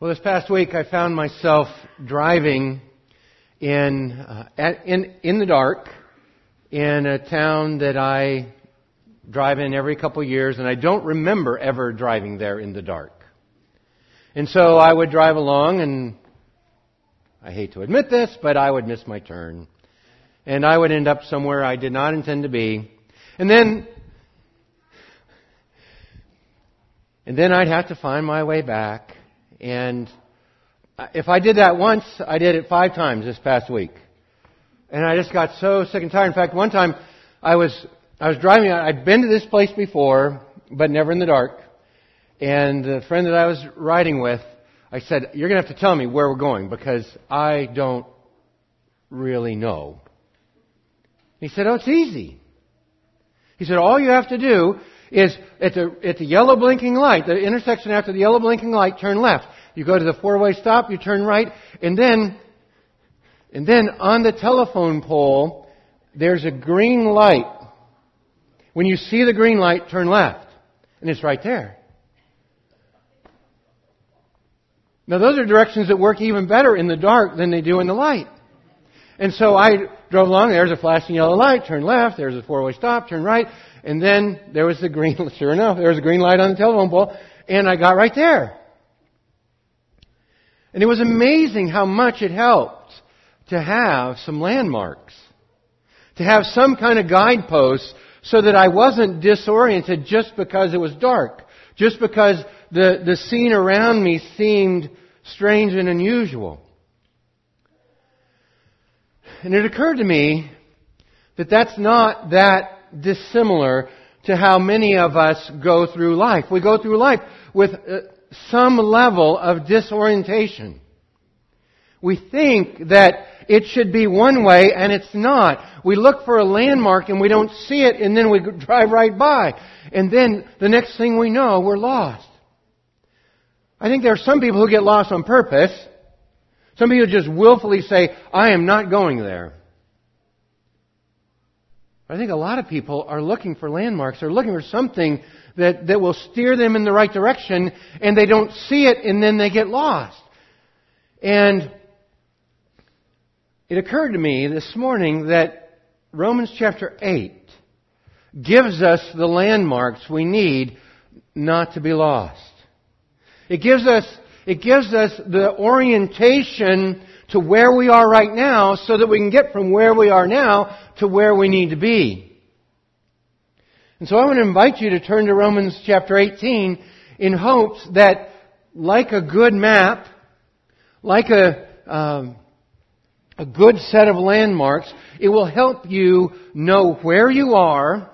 Well, this past week I found myself driving in, uh, at, in, in the dark in a town that I drive in every couple of years, and I don't remember ever driving there in the dark. And so I would drive along, and I hate to admit this, but I would miss my turn. And I would end up somewhere I did not intend to be. And then, and then I'd have to find my way back. And if I did that once, I did it five times this past week. And I just got so sick and tired. In fact, one time I was, I was driving, I'd been to this place before, but never in the dark. And the friend that I was riding with, I said, you're going to have to tell me where we're going because I don't really know. He said, oh, it's easy. He said, all you have to do is at the, at the yellow blinking light, the intersection after the yellow blinking light, turn left. You go to the four-way stop, you turn right, and then, and then on the telephone pole, there's a green light. When you see the green light, turn left. And it's right there. Now those are directions that work even better in the dark than they do in the light. And so I drove along, there's a flashing yellow light, turn left, there's a four-way stop, turn right, and then there was the green, sure enough, there was a green light on the telephone pole, and I got right there. And it was amazing how much it helped to have some landmarks, to have some kind of guideposts so that I wasn't disoriented just because it was dark, just because the, the scene around me seemed strange and unusual. And it occurred to me that that's not that dissimilar to how many of us go through life. We go through life with uh, some level of disorientation. We think that it should be one way and it's not. We look for a landmark and we don't see it and then we drive right by. And then the next thing we know, we're lost. I think there are some people who get lost on purpose. Some people just willfully say, I am not going there. I think a lot of people are looking for landmarks. They're looking for something that, that will steer them in the right direction, and they don't see it, and then they get lost. And it occurred to me this morning that Romans chapter 8 gives us the landmarks we need not to be lost. It gives us, it gives us the orientation to where we are right now so that we can get from where we are now to where we need to be. And so I want to invite you to turn to Romans chapter 18 in hopes that like a good map, like a, um, a good set of landmarks, it will help you know where you are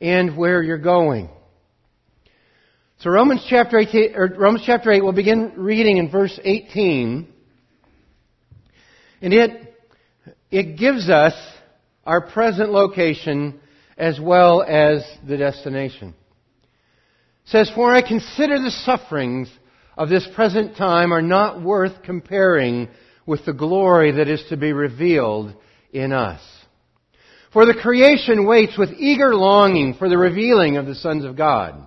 and where you're going. So Romans chapter 8, Romans chapter 8, we'll begin reading in verse 18. And it, it gives us our present location as well as the destination. It says, For I consider the sufferings of this present time are not worth comparing with the glory that is to be revealed in us. For the creation waits with eager longing for the revealing of the sons of God.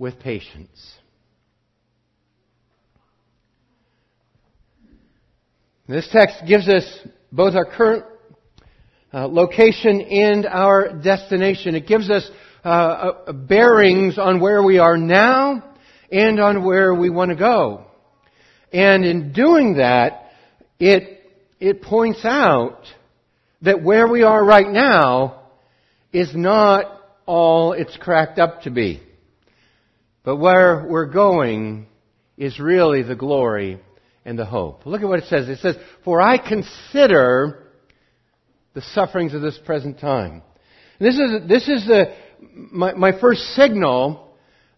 with patience. This text gives us both our current uh, location and our destination. It gives us uh, bearings on where we are now and on where we want to go. And in doing that, it, it points out that where we are right now is not all it's cracked up to be. But where we're going is really the glory and the hope. Look at what it says. It says, For I consider the sufferings of this present time. And this is, this is the, my, my first signal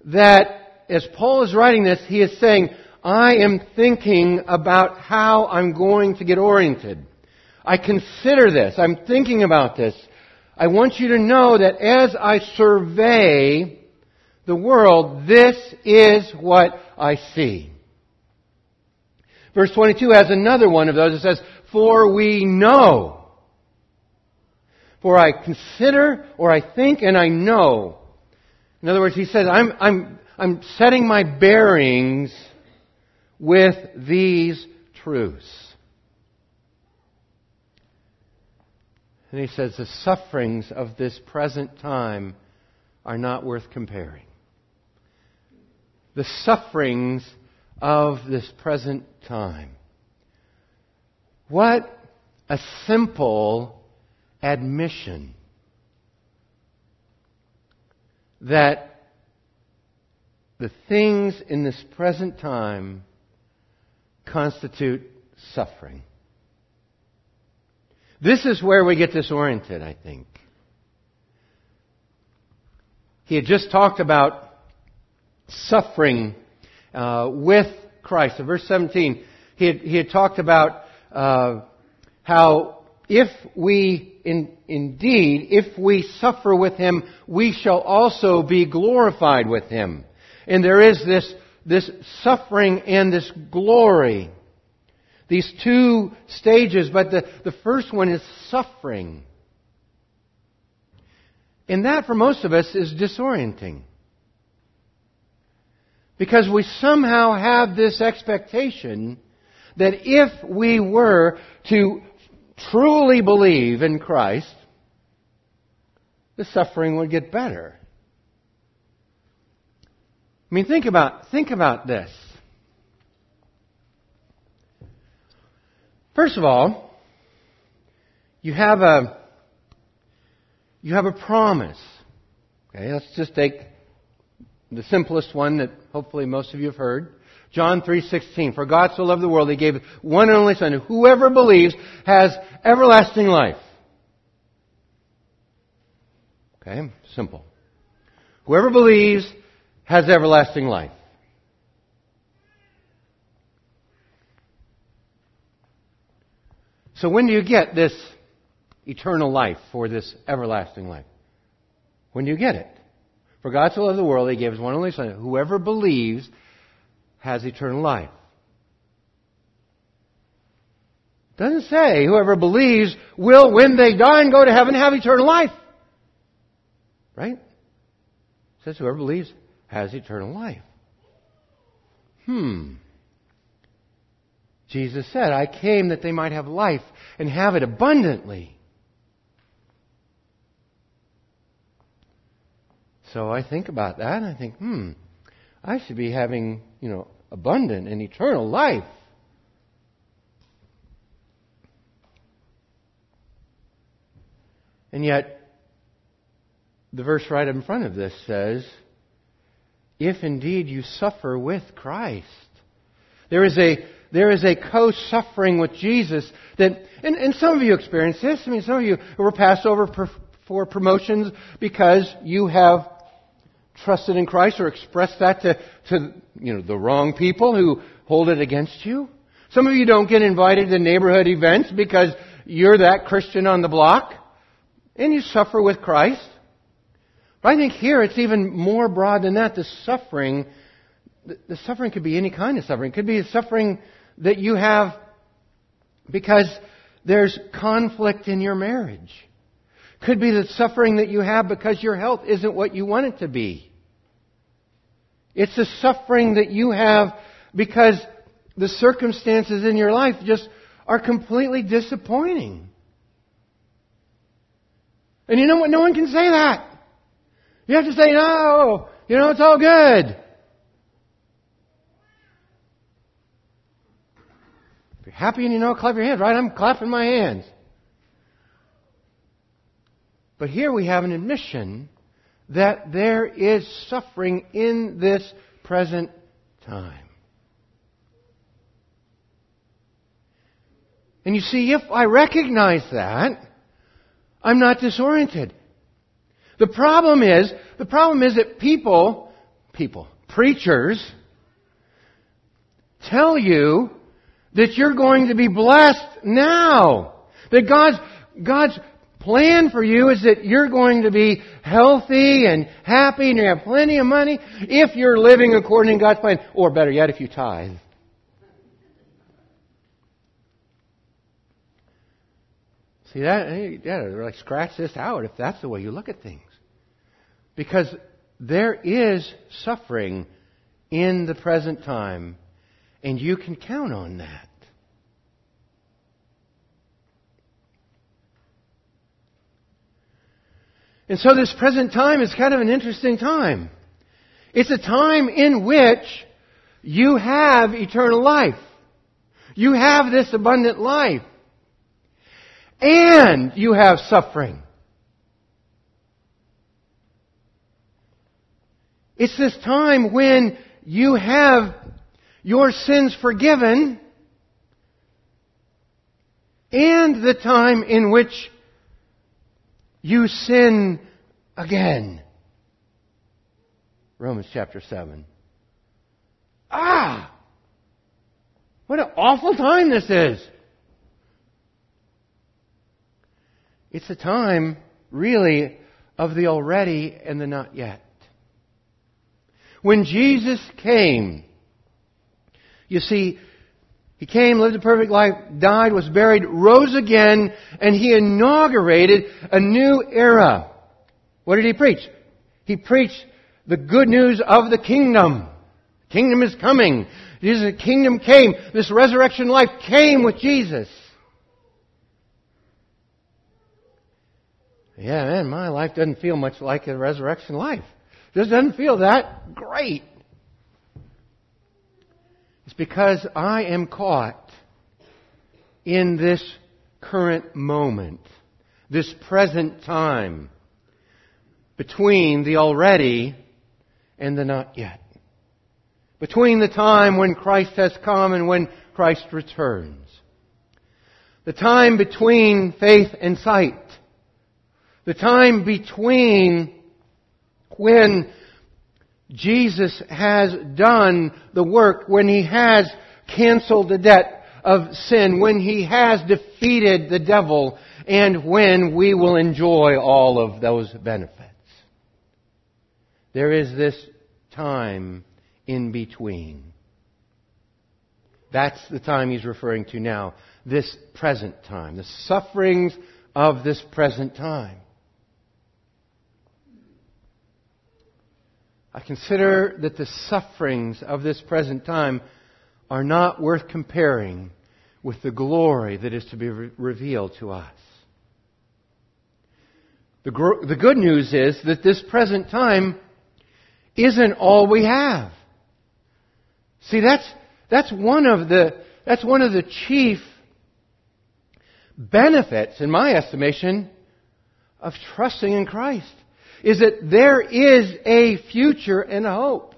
that as Paul is writing this, he is saying, I am thinking about how I'm going to get oriented. I consider this. I'm thinking about this. I want you to know that as I survey the world, this is what I see. Verse 22 has another one of those. It says, For we know. For I consider, or I think, and I know. In other words, he says, I'm, I'm, I'm setting my bearings with these truths. And he says, the sufferings of this present time are not worth comparing. The sufferings of this present time. What a simple admission that the things in this present time constitute suffering. This is where we get disoriented, I think. He had just talked about suffering uh, with Christ. In verse 17, he had, he had talked about uh, how if we in, indeed, if we suffer with him, we shall also be glorified with him. And there is this, this suffering and this glory. These two stages, but the, the first one is suffering. And that for most of us is disorienting. Because we somehow have this expectation that if we were to truly believe in Christ, the suffering would get better. I mean, think about, think about this. First of all, you have a, you have a promise. Okay, let's just take the simplest one that hopefully most of you have heard. John 3:16 For God so loved the world he gave one and only son whoever believes has everlasting life. Okay, simple. Whoever believes has everlasting life. So when do you get this eternal life or this everlasting life? When do you get it? For God so loved the world, He gave His one only Son. Whoever believes has eternal life. Doesn't say whoever believes will, when they die and go to heaven, have eternal life. Right? It says whoever believes has eternal life. Hmm. Jesus said, I came that they might have life and have it abundantly. So I think about that and I think, hmm, I should be having, you know, abundant and eternal life. And yet, the verse right in front of this says, if indeed you suffer with Christ. There is a, there is a co-suffering with Jesus that, and, and some of you experience this. I mean, some of you were passed over per, for promotions because you have trusted in Christ or expressed that to, to you know, the wrong people who hold it against you. Some of you don't get invited to neighborhood events because you're that Christian on the block and you suffer with Christ. But I think here it's even more broad than that. The suffering, the suffering could be any kind of suffering. It could be a suffering that you have because there's conflict in your marriage. Could be the suffering that you have because your health isn't what you want it to be. It's the suffering that you have because the circumstances in your life just are completely disappointing. And you know what? No one can say that. You have to say, no, you know, it's all good. If you're happy and you know, clap your hands, right? I'm clapping my hands. But here we have an admission that there is suffering in this present time. And you see, if I recognize that, I'm not disoriented. The problem is, the problem is that people, people, preachers, tell you that you're going to be blessed now. That God's, God's plan for you is that you're going to be healthy and happy and you have plenty of money if you're living according to God's plan. Or better yet, if you tithe. See that? Yeah, like scratch this out if that's the way you look at things. Because there is suffering in the present time, and you can count on that. And so this present time is kind of an interesting time. It's a time in which you have eternal life. You have this abundant life. And you have suffering. It's this time when you have your sins forgiven and the time in which you sin again. Romans chapter 7. Ah! What an awful time this is. It's a time, really, of the already and the not yet. When Jesus came, you see, he came, lived a perfect life, died, was buried, rose again, and he inaugurated a new era. What did he preach? He preached the good news of the kingdom. Kingdom is coming. Jesus' kingdom came. This resurrection life came with Jesus. Yeah, man, my life doesn't feel much like a resurrection life. Just doesn't feel that great. It's because I am caught in this current moment, this present time between the already and the not yet. Between the time when Christ has come and when Christ returns. The time between faith and sight. The time between when Jesus has done the work, when He has canceled the debt of sin, when He has defeated the devil, and when we will enjoy all of those benefits. There is this time in between. That's the time he's referring to now. This present time. The sufferings of this present time. I consider that the sufferings of this present time are not worth comparing with the glory that is to be re- revealed to us. The, the good news is that this present time isn't all we have. See, that's, that's one of the, that's one of the chief benefits, in my estimation, of trusting in Christ is that there is a future and a hope.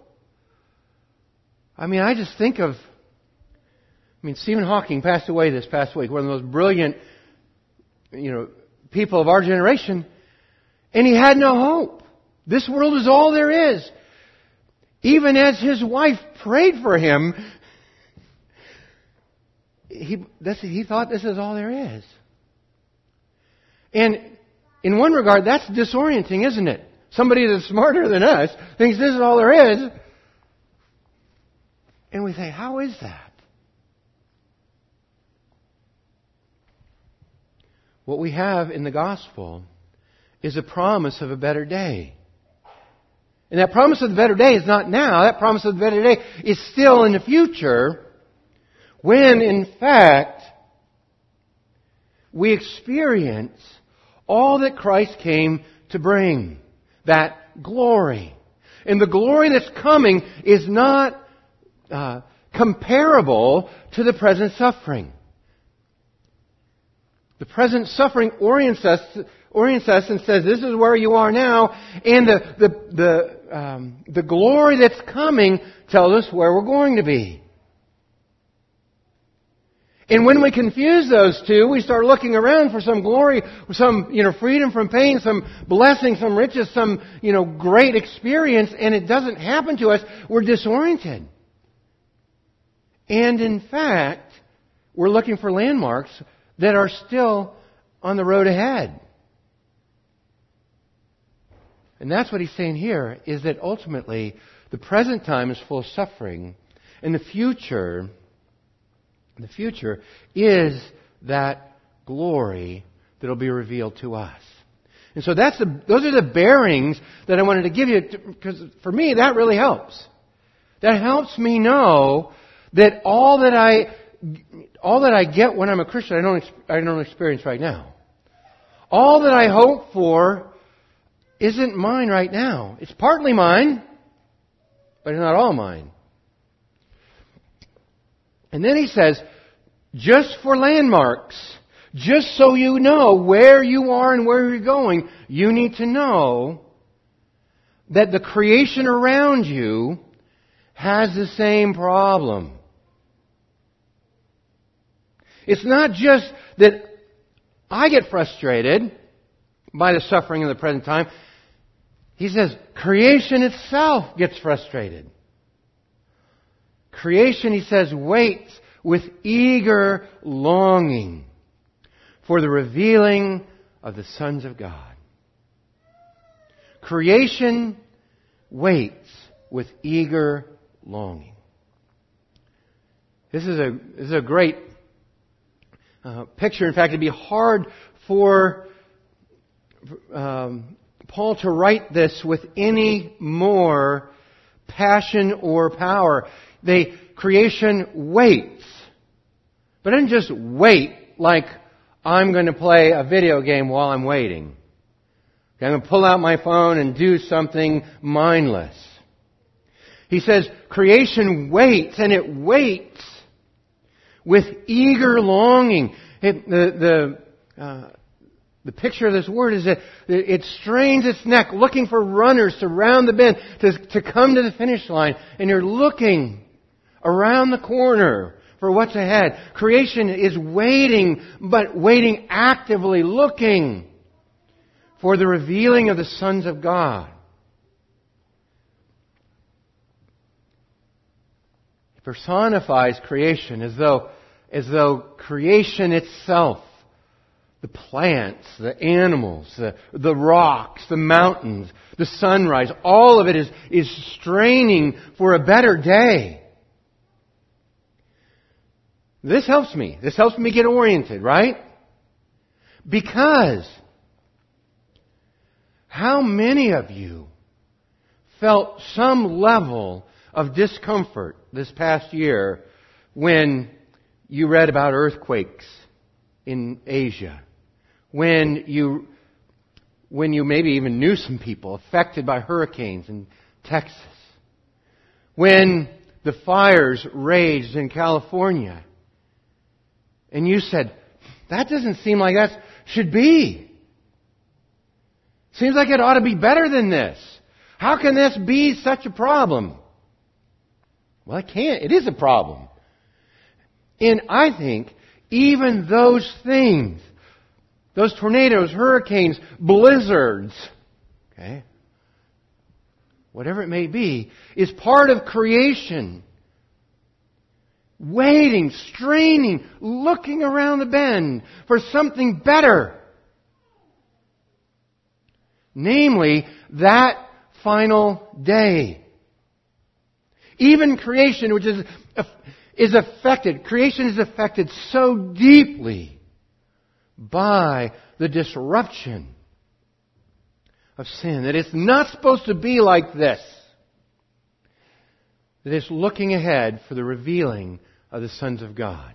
I mean, I just think of, I mean, Stephen Hawking passed away this past week, one of the most brilliant, you know, people of our generation, and he had no hope. This world is all there is. Even as his wife prayed for him, he, this, he thought this is all there is. And in one regard, that's disorienting, isn't it? Somebody that's smarter than us thinks this is all there is. And we say, how is that? What we have in the gospel is a promise of a better day. And that promise of the better day is not now. That promise of the better day is still in the future when, in fact, we experience all that Christ came to bring. That glory. And the glory that's coming is not uh, comparable to the present suffering. The present suffering orients us, orients us and says, this is where you are now, and the, the, the, um, the glory that's coming tells us where we're going to be. And when we confuse those two, we start looking around for some glory, some, you know, freedom from pain, some blessing, some riches, some, you know, great experience, and it doesn't happen to us. We're disoriented. And in fact, we're looking for landmarks that are still on the road ahead. And that's what he's saying here, is that ultimately, the present time is full of suffering, and the future the future is that glory that will be revealed to us. And so that's the, those are the bearings that I wanted to give you, because for me that really helps. That helps me know that all that I, all that I get when I'm a Christian, I don't, I don't experience right now. All that I hope for isn't mine right now. It's partly mine, but it's not all mine. And then he says, just for landmarks, just so you know where you are and where you're going, you need to know that the creation around you has the same problem. It's not just that I get frustrated by the suffering of the present time. He says creation itself gets frustrated. Creation, he says, waits with eager longing for the revealing of the sons of God. Creation waits with eager longing. This is a, this is a great uh, picture. In fact, it'd be hard for um, Paul to write this with any more passion or power. They, creation waits. But it doesn't just wait like I'm going to play a video game while I'm waiting. I'm going to pull out my phone and do something mindless. He says creation waits and it waits with eager longing. It, the, the, uh, the picture of this word is that it strains its neck looking for runners to round the bend, to, to come to the finish line. And you're looking around the corner for what's ahead. Creation is waiting, but waiting actively, looking for the revealing of the sons of God. He personifies creation as though, as though creation itself the plants, the animals, the, the rocks, the mountains, the sunrise, all of it is, is straining for a better day. This helps me. This helps me get oriented, right? Because how many of you felt some level of discomfort this past year when you read about earthquakes in Asia? when you when you maybe even knew some people affected by hurricanes in Texas, when the fires raged in California, and you said, that doesn't seem like that should be. Seems like it ought to be better than this. How can this be such a problem? Well, it can't. It is a problem. And I think even those things those tornadoes, hurricanes, blizzards, okay, whatever it may be, is part of creation. Waiting, straining, looking around the bend for something better. Namely, that final day. Even creation, which is, is affected, creation is affected so deeply by the disruption of sin. That it's not supposed to be like this. That it's looking ahead for the revealing of the sons of God.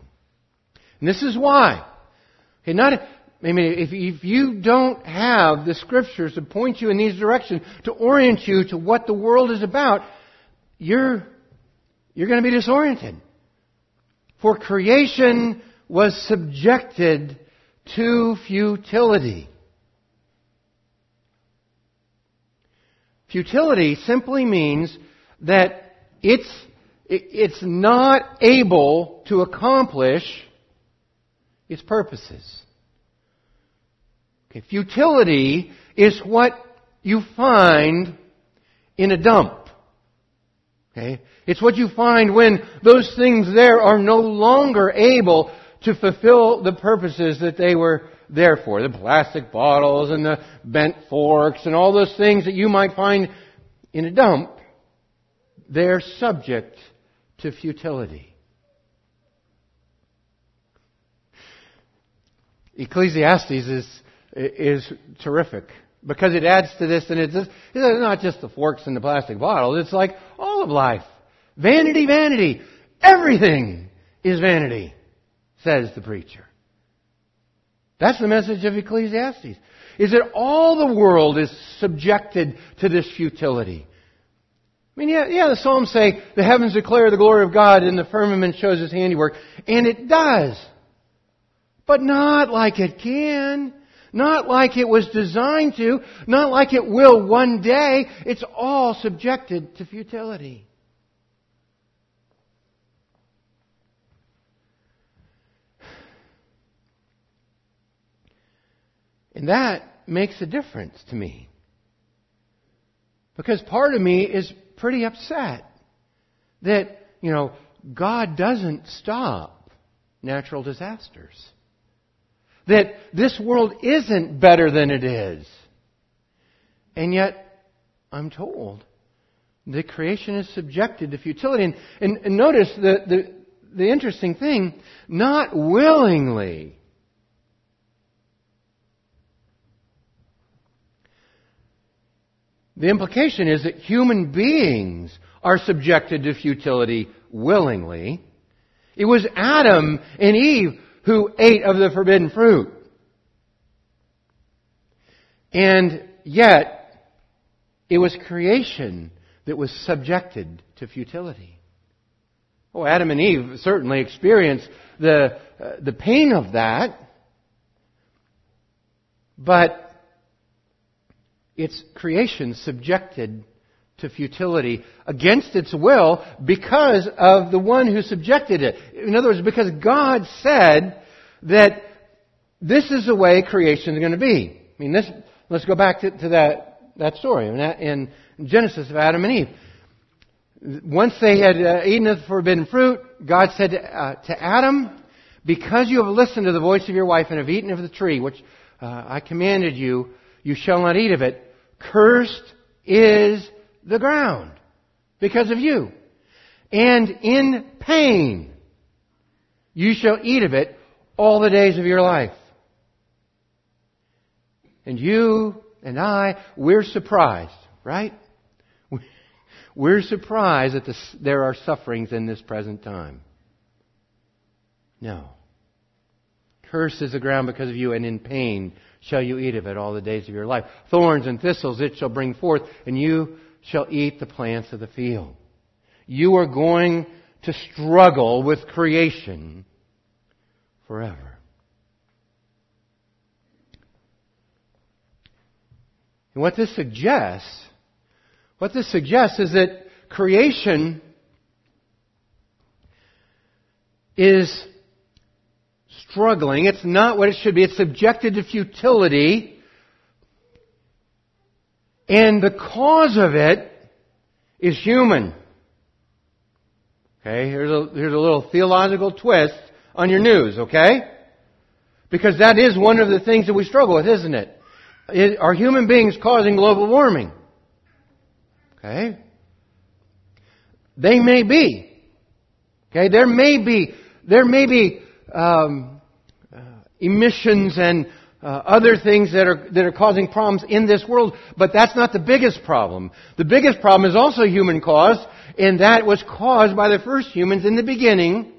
And this is why. Okay, not, I mean, if, if you don't have the scriptures to point you in these directions, to orient you to what the world is about, you're, you're going to be disoriented. For creation was subjected to futility. Futility simply means that it's, it's not able to accomplish its purposes. Okay, futility is what you find in a dump. Okay? It's what you find when those things there are no longer able to fulfill the purposes that they were there for. The plastic bottles and the bent forks and all those things that you might find in a dump, they're subject to futility. Ecclesiastes is, is terrific because it adds to this and it's, just, it's not just the forks and the plastic bottles, it's like all of life. Vanity, vanity. Everything is vanity, says the preacher. That's the message of Ecclesiastes. Is that all the world is subjected to this futility. I mean, yeah, yeah, the Psalms say the heavens declare the glory of God and the firmament shows his handiwork. And it does. But not like it can. Not like it was designed to. Not like it will one day. It's all subjected to futility. And that makes a difference to me. Because part of me is pretty upset that, you know, God doesn't stop natural disasters. That this world isn't better than it is. And yet, I'm told that creation is subjected to futility. And, and, and notice the, the, the interesting thing, not willingly The implication is that human beings are subjected to futility willingly. It was Adam and Eve who ate of the forbidden fruit. And yet, it was creation that was subjected to futility. Oh, Adam and Eve certainly experienced the, uh, the pain of that. But its creation subjected to futility against its will because of the one who subjected it. In other words, because God said that this is the way creation is going to be. I mean, this, let's go back to, to that, that story in Genesis of Adam and Eve. Once they had uh, eaten of the forbidden fruit, God said to, uh, to, Adam, because you have listened to the voice of your wife and have eaten of the tree, which uh, I commanded you, you shall not eat of it. Cursed is the ground because of you. And in pain you shall eat of it all the days of your life. And you and I, we're surprised, right? We're surprised that this, there are sufferings in this present time. No. Cursed is the ground because of you, and in pain shall you eat of it all the days of your life. Thorns and thistles it shall bring forth, and you shall eat the plants of the field. You are going to struggle with creation forever. And what this suggests, what this suggests is that creation is struggling. It's not what it should be. It's subjected to futility. And the cause of it is human. Okay, here's a, here's a little theological twist on your news, okay? Because that is one of the things that we struggle with, isn't it? it are human beings causing global warming? Okay? They may be. Okay, there may be, there may be um, emissions and uh, other things that are, that are causing problems in this world, but that's not the biggest problem. The biggest problem is also human caused, and that was caused by the first humans in the beginning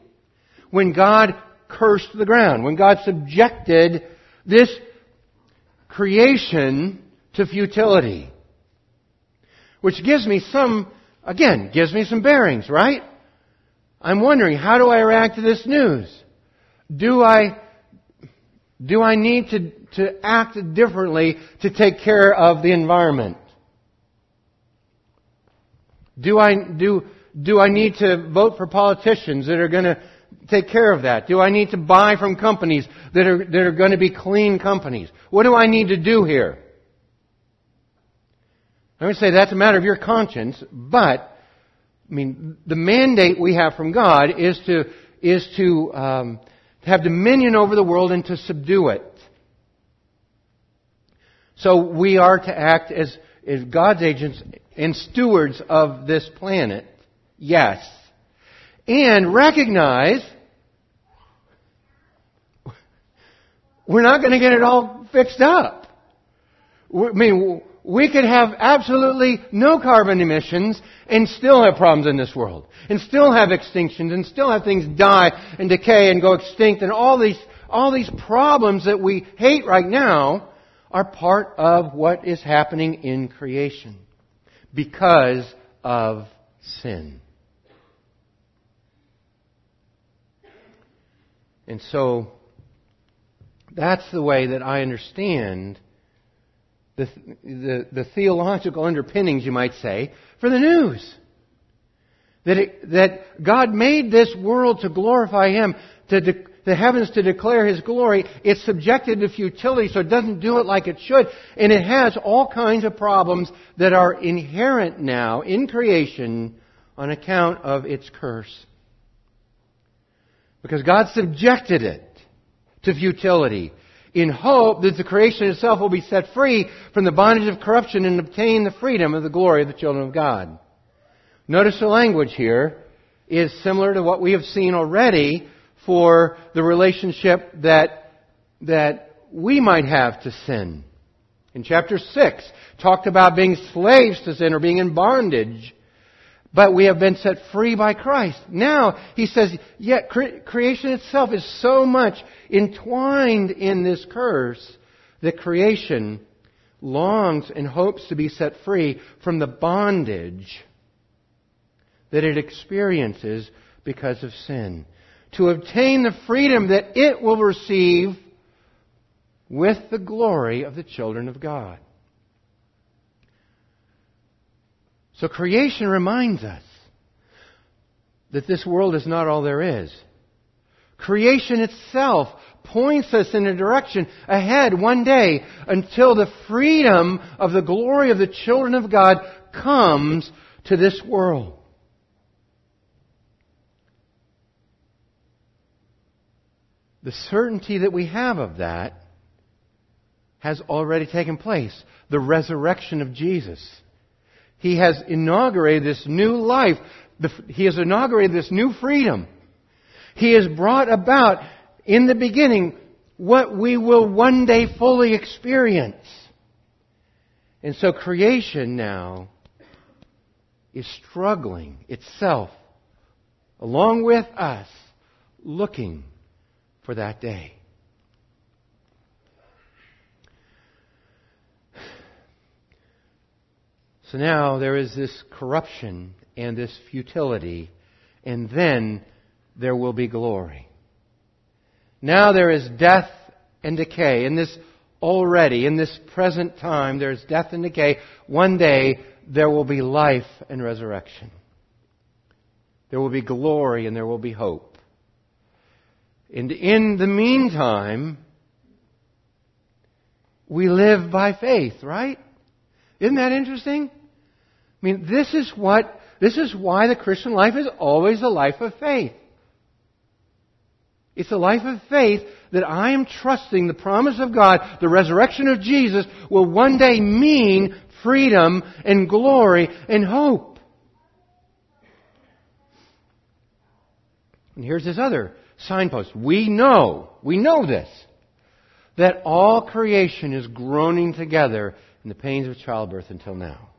when God cursed the ground, when God subjected this creation to futility. Which gives me some, again, gives me some bearings, right? I'm wondering, how do I react to this news? Do I Do I need to, to act differently to take care of the environment? Do I, do, do I need to vote for politicians that are going to take care of that? Do I need to buy from companies that are, that are going to be clean companies? What do I need to do here? Going to say that's a matter of your conscience, but, I mean, the mandate we have from God is to, is to, um, to have dominion over the world and to subdue it. So we are to act as, as God's agents and stewards of this planet. Yes. And recognize we're not going to get it all fixed up. I mean, we could have absolutely no carbon emissions and still have problems in this world. And still have extinctions and still have things die and decay and go extinct and all these, all these problems that we hate right now are part of what is happening in creation because of sin. And so, that's the way that I understand the, the, the theological underpinnings, you might say, for the news. That, it, that God made this world to glorify Him, to de, the heavens to declare His glory. It's subjected to futility, so it doesn't do it like it should. And it has all kinds of problems that are inherent now in creation on account of its curse. Because God subjected it to futility in hope that the creation itself will be set free from the bondage of corruption and obtain the freedom of the glory of the children of God. Notice the language here is similar to what we have seen already for the relationship that, that we might have to sin. In chapter 6, talked about being slaves to sin or being in bondage. But we have been set free by Christ. Now, he says, yet cre- creation itself is so much entwined in this curse that creation longs and hopes to be set free from the bondage that it experiences because of sin. To obtain the freedom that it will receive with the glory of the children of God. So creation reminds us that this world is not all there is. Creation itself points us in a direction ahead one day until the freedom of the glory of the children of God comes to this world. The certainty that we have of that has already taken place. The resurrection of Jesus. He has inaugurated this new life. He has inaugurated this new freedom. He has brought about in the beginning what we will one day fully experience. And so creation now is struggling itself along with us looking for that day. So now there is this corruption and this futility, and then there will be glory. Now there is death and decay. In this already, in this present time, there is death and decay. One day there will be life and resurrection. There will be glory and there will be hope. And in the meantime, we live by faith, right? Isn't that interesting? I mean, this is what, this is why the Christian life is always a life of faith. It's a life of faith that I am trusting the promise of God, the resurrection of Jesus, will one day mean freedom and glory and hope. And here's this other signpost. We know, we know this, that all creation is groaning together in the pains of childbirth until now.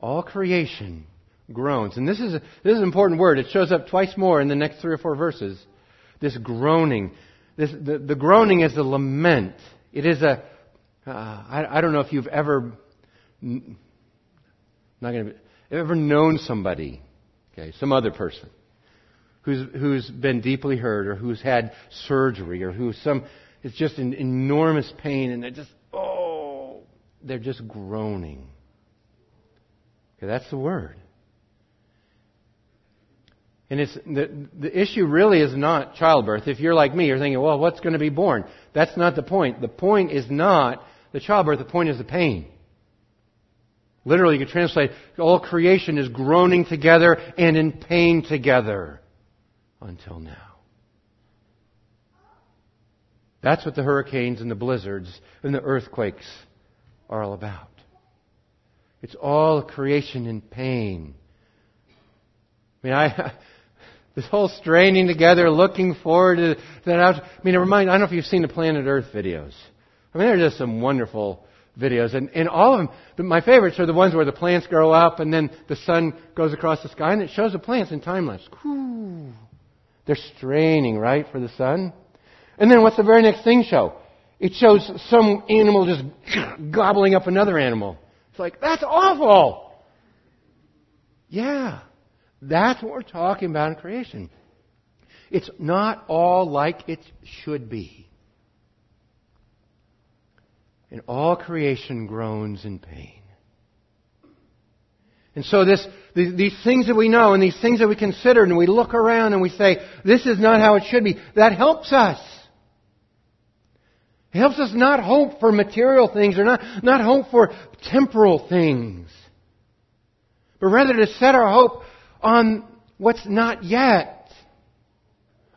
All creation groans. And this is, a, this is an important word. It shows up twice more in the next three or four verses. This groaning. This, the, the groaning is a lament. It is a. Uh, I, I don't know if you've ever, not to, ever known somebody, okay, some other person, who's, who's been deeply hurt or who's had surgery or who's some, it's just an enormous pain and they're just, oh, they're just groaning. That's the word. And it's, the, the issue really is not childbirth. If you're like me, you're thinking, well, what's going to be born? That's not the point. The point is not the childbirth, the point is the pain. Literally, you could translate, all creation is groaning together and in pain together until now. That's what the hurricanes and the blizzards and the earthquakes are all about. It's all creation in pain. I mean, I, this whole straining together, looking forward to that out. I mean, it reminds, I don't know if you've seen the Planet Earth videos. I mean, they're just some wonderful videos. And, and all of them, but my favorites are the ones where the plants grow up and then the sun goes across the sky and it shows the plants in time lapse. They're straining, right, for the sun. And then what's the very next thing show? It shows some animal just gobbling up another animal. It's like, that's awful! Yeah. That's what we're talking about in creation. It's not all like it should be. And all creation groans in pain. And so this, these things that we know and these things that we consider and we look around and we say, this is not how it should be, that helps us. It helps us not hope for material things or not, not hope for temporal things. But rather to set our hope on what's not yet.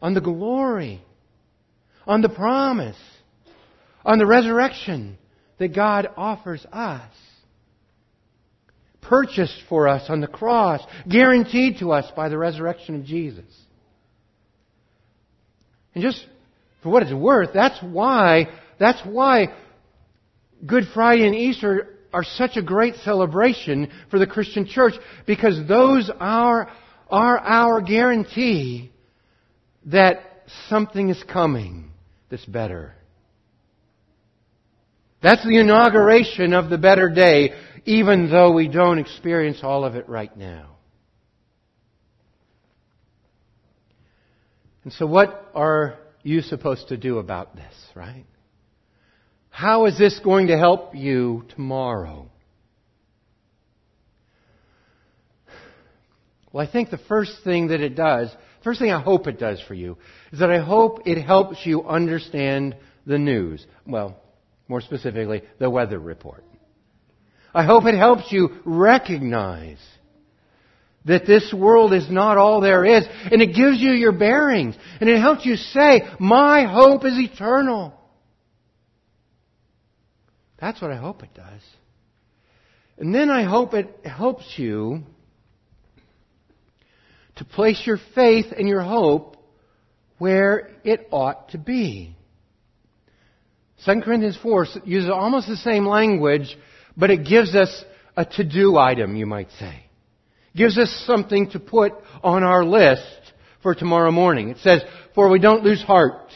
On the glory. On the promise. On the resurrection that God offers us. Purchased for us on the cross, guaranteed to us by the resurrection of Jesus. And just for what it's worth, that's why, that's why Good Friday and Easter are such a great celebration for the Christian church because those are, are our guarantee that something is coming that's better. That's the inauguration of the better day, even though we don't experience all of it right now. And so what are you supposed to do about this, right? How is this going to help you tomorrow? Well, I think the first thing that it does, first thing I hope it does for you, is that I hope it helps you understand the news. Well, more specifically, the weather report. I hope it helps you recognize that this world is not all there is, and it gives you your bearings, and it helps you say, my hope is eternal. That's what I hope it does. And then I hope it helps you to place your faith and your hope where it ought to be. 2 Corinthians 4 uses almost the same language, but it gives us a to-do item, you might say. Gives us something to put on our list for tomorrow morning. It says, for we don't lose heart.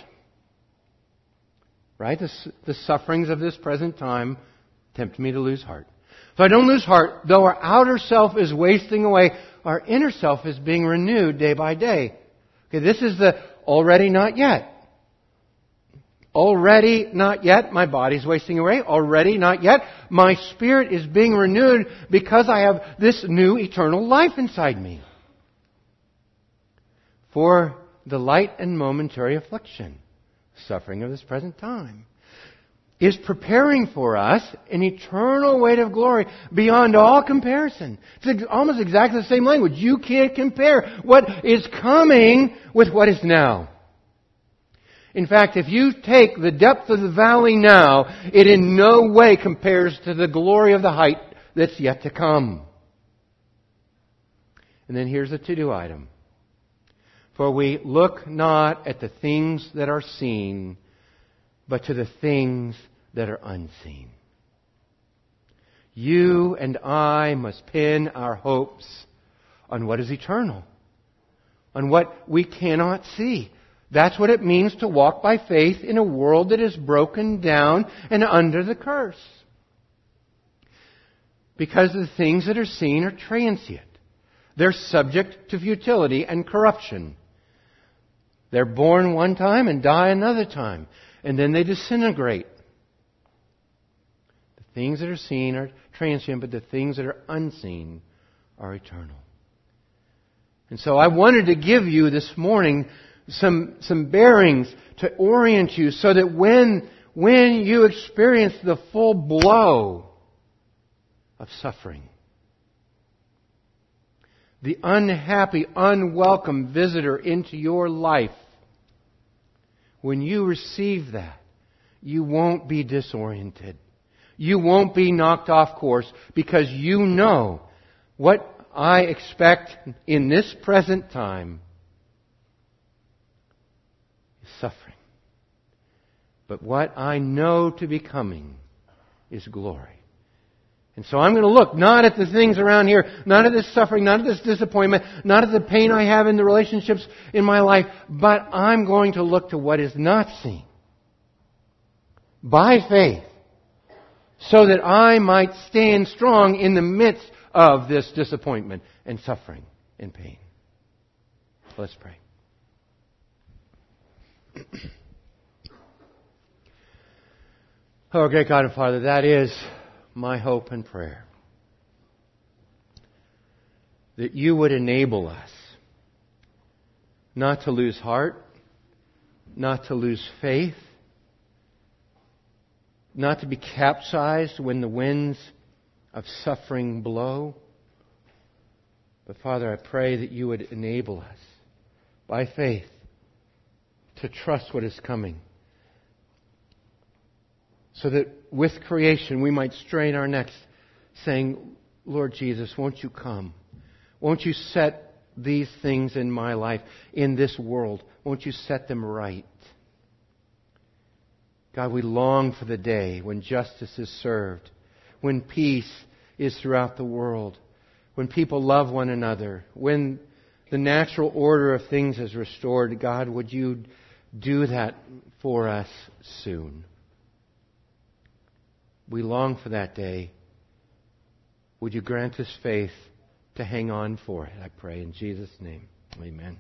Right? The, the sufferings of this present time tempt me to lose heart. If I don't lose heart, though our outer self is wasting away, our inner self is being renewed day by day. Okay, this is the already not yet. Already not yet, my body's wasting away. Already not yet, my spirit is being renewed because I have this new eternal life inside me. For the light and momentary affliction suffering of this present time, is preparing for us an eternal weight of glory beyond all comparison. It's almost exactly the same language. You can't compare what is coming with what is now. In fact, if you take the depth of the valley now, it in no way compares to the glory of the height that's yet to come. And then here's a to-do item. For we look not at the things that are seen, but to the things that are unseen. You and I must pin our hopes on what is eternal, on what we cannot see. That's what it means to walk by faith in a world that is broken down and under the curse. Because the things that are seen are transient. They're subject to futility and corruption. They're born one time and die another time. And then they disintegrate. The things that are seen are transient, but the things that are unseen are eternal. And so I wanted to give you this morning some, some bearings to orient you so that when, when you experience the full blow of suffering, the unhappy, unwelcome visitor into your life, when you receive that, you won't be disoriented. You won't be knocked off course because you know what I expect in this present time is suffering. But what I know to be coming is glory. And so I'm going to look not at the things around here, not at this suffering, not at this disappointment, not at the pain I have in the relationships in my life, but I'm going to look to what is not seen. By faith. So that I might stand strong in the midst of this disappointment and suffering and pain. Let's pray. oh, great God and Father, that is my hope and prayer. That you would enable us not to lose heart, not to lose faith, not to be capsized when the winds of suffering blow. But Father, I pray that you would enable us by faith to trust what is coming. So that with creation we might strain our necks saying, Lord Jesus, won't you come? Won't you set these things in my life, in this world? Won't you set them right? God, we long for the day when justice is served, when peace is throughout the world, when people love one another, when the natural order of things is restored. God, would you do that for us soon? We long for that day. Would you grant us faith to hang on for it? I pray in Jesus' name. Amen.